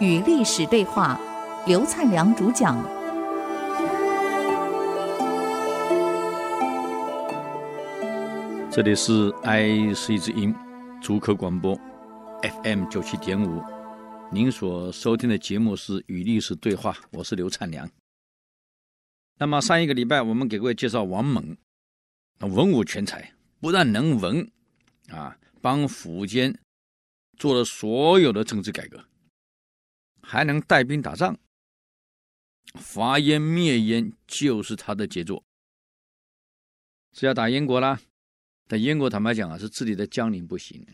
与历史对话，刘灿良主讲。这里是 I 是一只鹰，竹科广播 FM 九七点五。您所收听的节目是《与历史对话》，我是刘灿良。那么上一个礼拜，我们给各位介绍王猛，文武全才，不但能文，啊，帮苻坚做了所有的政治改革。还能带兵打仗，伐燕灭燕就是他的杰作。是要打燕国啦，但燕国坦白讲啊，是治理的将领不行。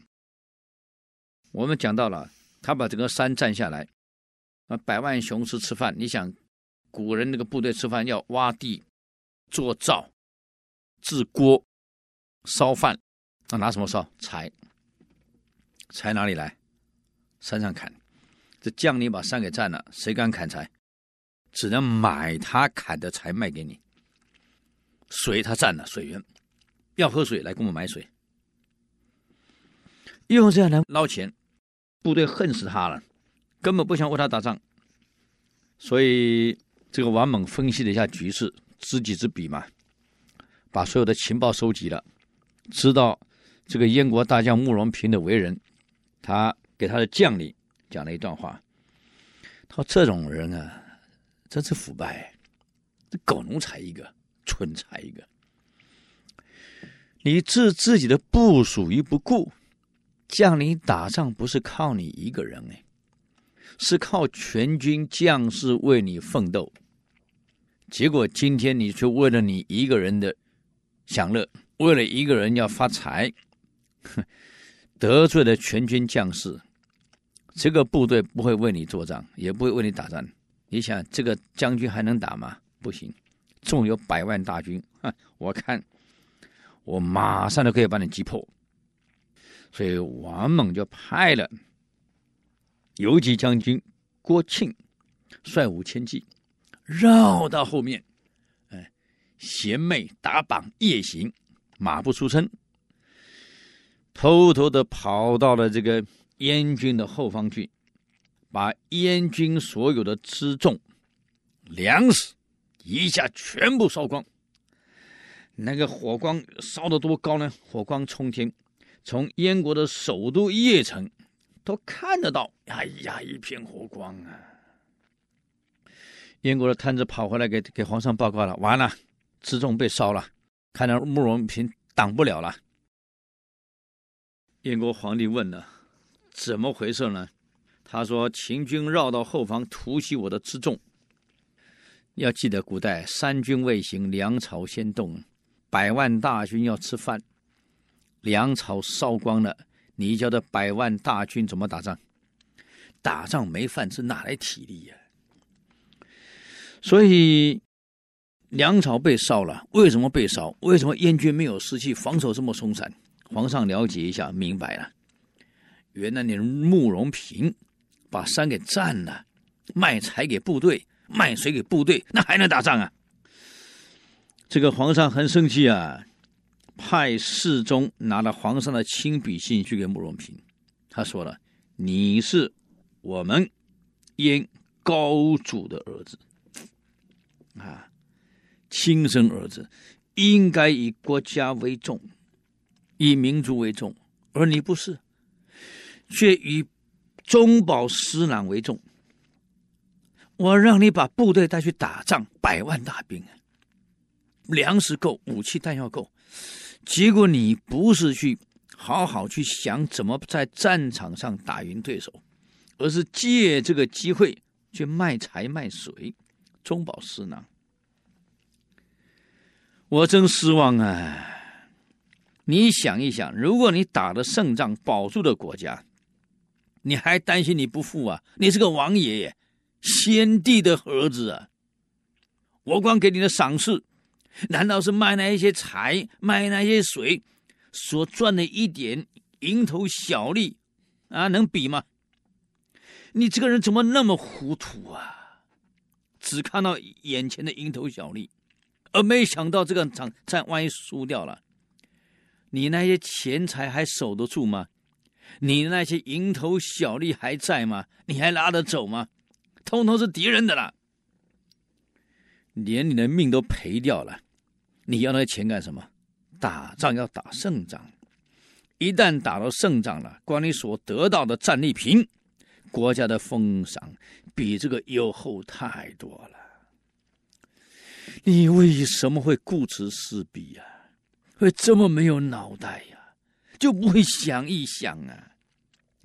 我们讲到了，他把整个山占下来，啊，百万雄师吃饭。你想，古人那个部队吃饭要挖地、做灶、制锅、烧饭，那拿什么烧？柴。柴哪里来？山上砍。这将领把山给占了，谁敢砍柴？只能买他砍的柴卖给你。水他占了，水源要喝水来给我们买水，用这样来捞钱。部队恨死他了，根本不想为他打仗。所以这个王猛分析了一下局势，知己知彼嘛，把所有的情报收集了，知道这个燕国大将慕容平的为人，他给他的将领。讲了一段话，他说：“这种人啊，真是腐败，这狗奴才一个，蠢才一个。你置自己的部属于不顾，将领打仗不是靠你一个人哎，是靠全军将士为你奋斗。结果今天你却为了你一个人的享乐，为了一个人要发财，哼，得罪了全军将士。”这个部队不会为你作战，也不会为你打仗。你想，这个将军还能打吗？不行，纵有百万大军，我看我马上就可以把你击破。所以王猛就派了游击将军郭庆率五千骑绕到后面，哎，衔魅打榜夜行，马不出声，偷偷的跑到了这个。燕军的后方去，把燕军所有的辎重、粮食一下全部烧光。那个火光烧得多高呢？火光冲天，从燕国的首都邺城都看得到。哎呀，一片火光啊！燕国的探子跑回来给给皇上报告了，完了，辎重被烧了，看来慕容平挡不了了。燕国皇帝问了。怎么回事呢？他说：“秦军绕到后方突袭我的辎重。要记得，古代三军未行，粮草先动。百万大军要吃饭，粮草烧光了，你叫这百万大军怎么打仗？打仗没饭吃，哪来体力呀？所以粮草被烧了。为什么被烧？为什么燕军没有士气，防守这么松散？皇上了解一下，明白了。”原来你慕容平把山给占了，卖柴给部队，卖水给部队，那还能打仗啊？这个皇上很生气啊，派侍中拿了皇上的亲笔信去给慕容平，他说了：“你是我们燕高祖的儿子，亲生儿子，应该以国家为重，以民族为重，而你不是。”却以中饱私囊为重。我让你把部队带去打仗，百万大兵，粮食够，武器弹药够，结果你不是去好好去想怎么在战场上打赢对手，而是借这个机会去卖柴卖水，中饱私囊。我真失望啊！你想一想，如果你打了胜仗，保住了国家。你还担心你不富啊？你是个王爷爷，先帝的儿子啊！我光给你的赏赐，难道是卖那一些柴、卖那些水所赚的一点蝇头小利啊？能比吗？你这个人怎么那么糊涂啊？只看到眼前的蝇头小利，而没想到这个场战万一输掉了，你那些钱财还守得住吗？你那些蝇头小利还在吗？你还拉得走吗？通通是敌人的了，连你的命都赔掉了，你要那些钱干什么？打仗要打胜仗，一旦打到胜仗了，光你所得到的战利品，国家的封赏比这个优厚太多了。你为什么会顾此失彼呀？会这么没有脑袋呀？就不会想一想啊？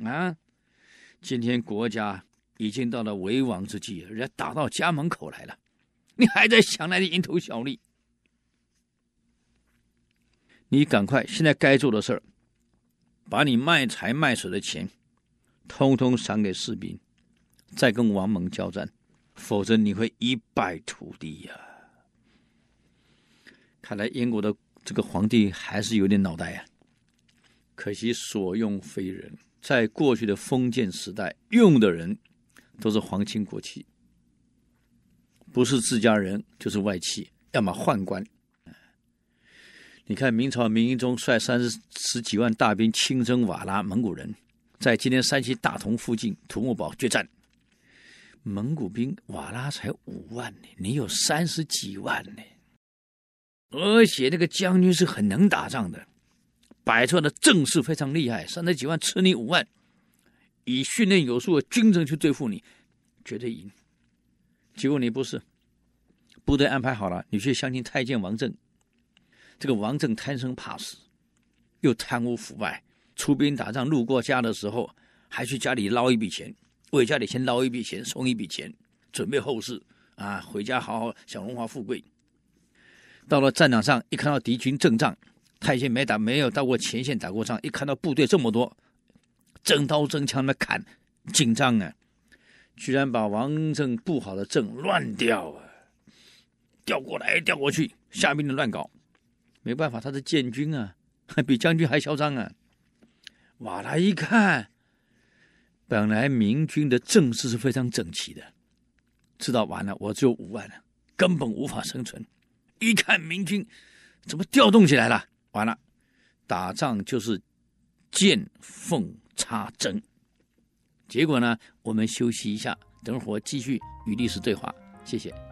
啊！今天国家已经到了危亡之际，人家打到家门口来了，你还在想那些蝇头小利？你赶快现在该做的事儿，把你卖财卖水的钱，通通赏给士兵，再跟王蒙交战，否则你会一败涂地呀、看来燕国的这个皇帝还是有点脑袋呀、可惜所用非人。在过去的封建时代，用的人都是皇亲国戚，不是自家人就是外戚，要么宦官。你看明朝明英宗率三十十几万大兵亲征瓦剌蒙古人，在今天山西大同附近土木堡决战，蒙古兵瓦剌才五万呢，你有三十几万呢，而且那个将军是很能打仗的。摆出来的阵势非常厉害，三十几万吃你五万，以训练有素的军人去对付你，绝对赢。结果你不是，部队安排好了，你去相信太监王振。这个王振贪生怕死，又贪污腐败，出兵打仗路过家的时候，还去家里捞一笔钱，为家里先捞一笔钱，送一笔钱，准备后事啊，回家好好享荣华富贵。到了战场上，一看到敌军阵仗。太监没打，没有到过前线打过仗，一看到部队这么多，真刀真枪的砍，紧张啊！居然把王振布好的阵乱掉啊，调过来调过去，下面的乱搞，没办法，他是建军啊，比将军还嚣张啊！瓦剌一看，本来明军的阵势是非常整齐的，知道完了，我只有五万了，根本无法生存。一看明军怎么调动起来了？完了，打仗就是见缝插针。结果呢，我们休息一下，等会儿继续与历史对话。谢谢。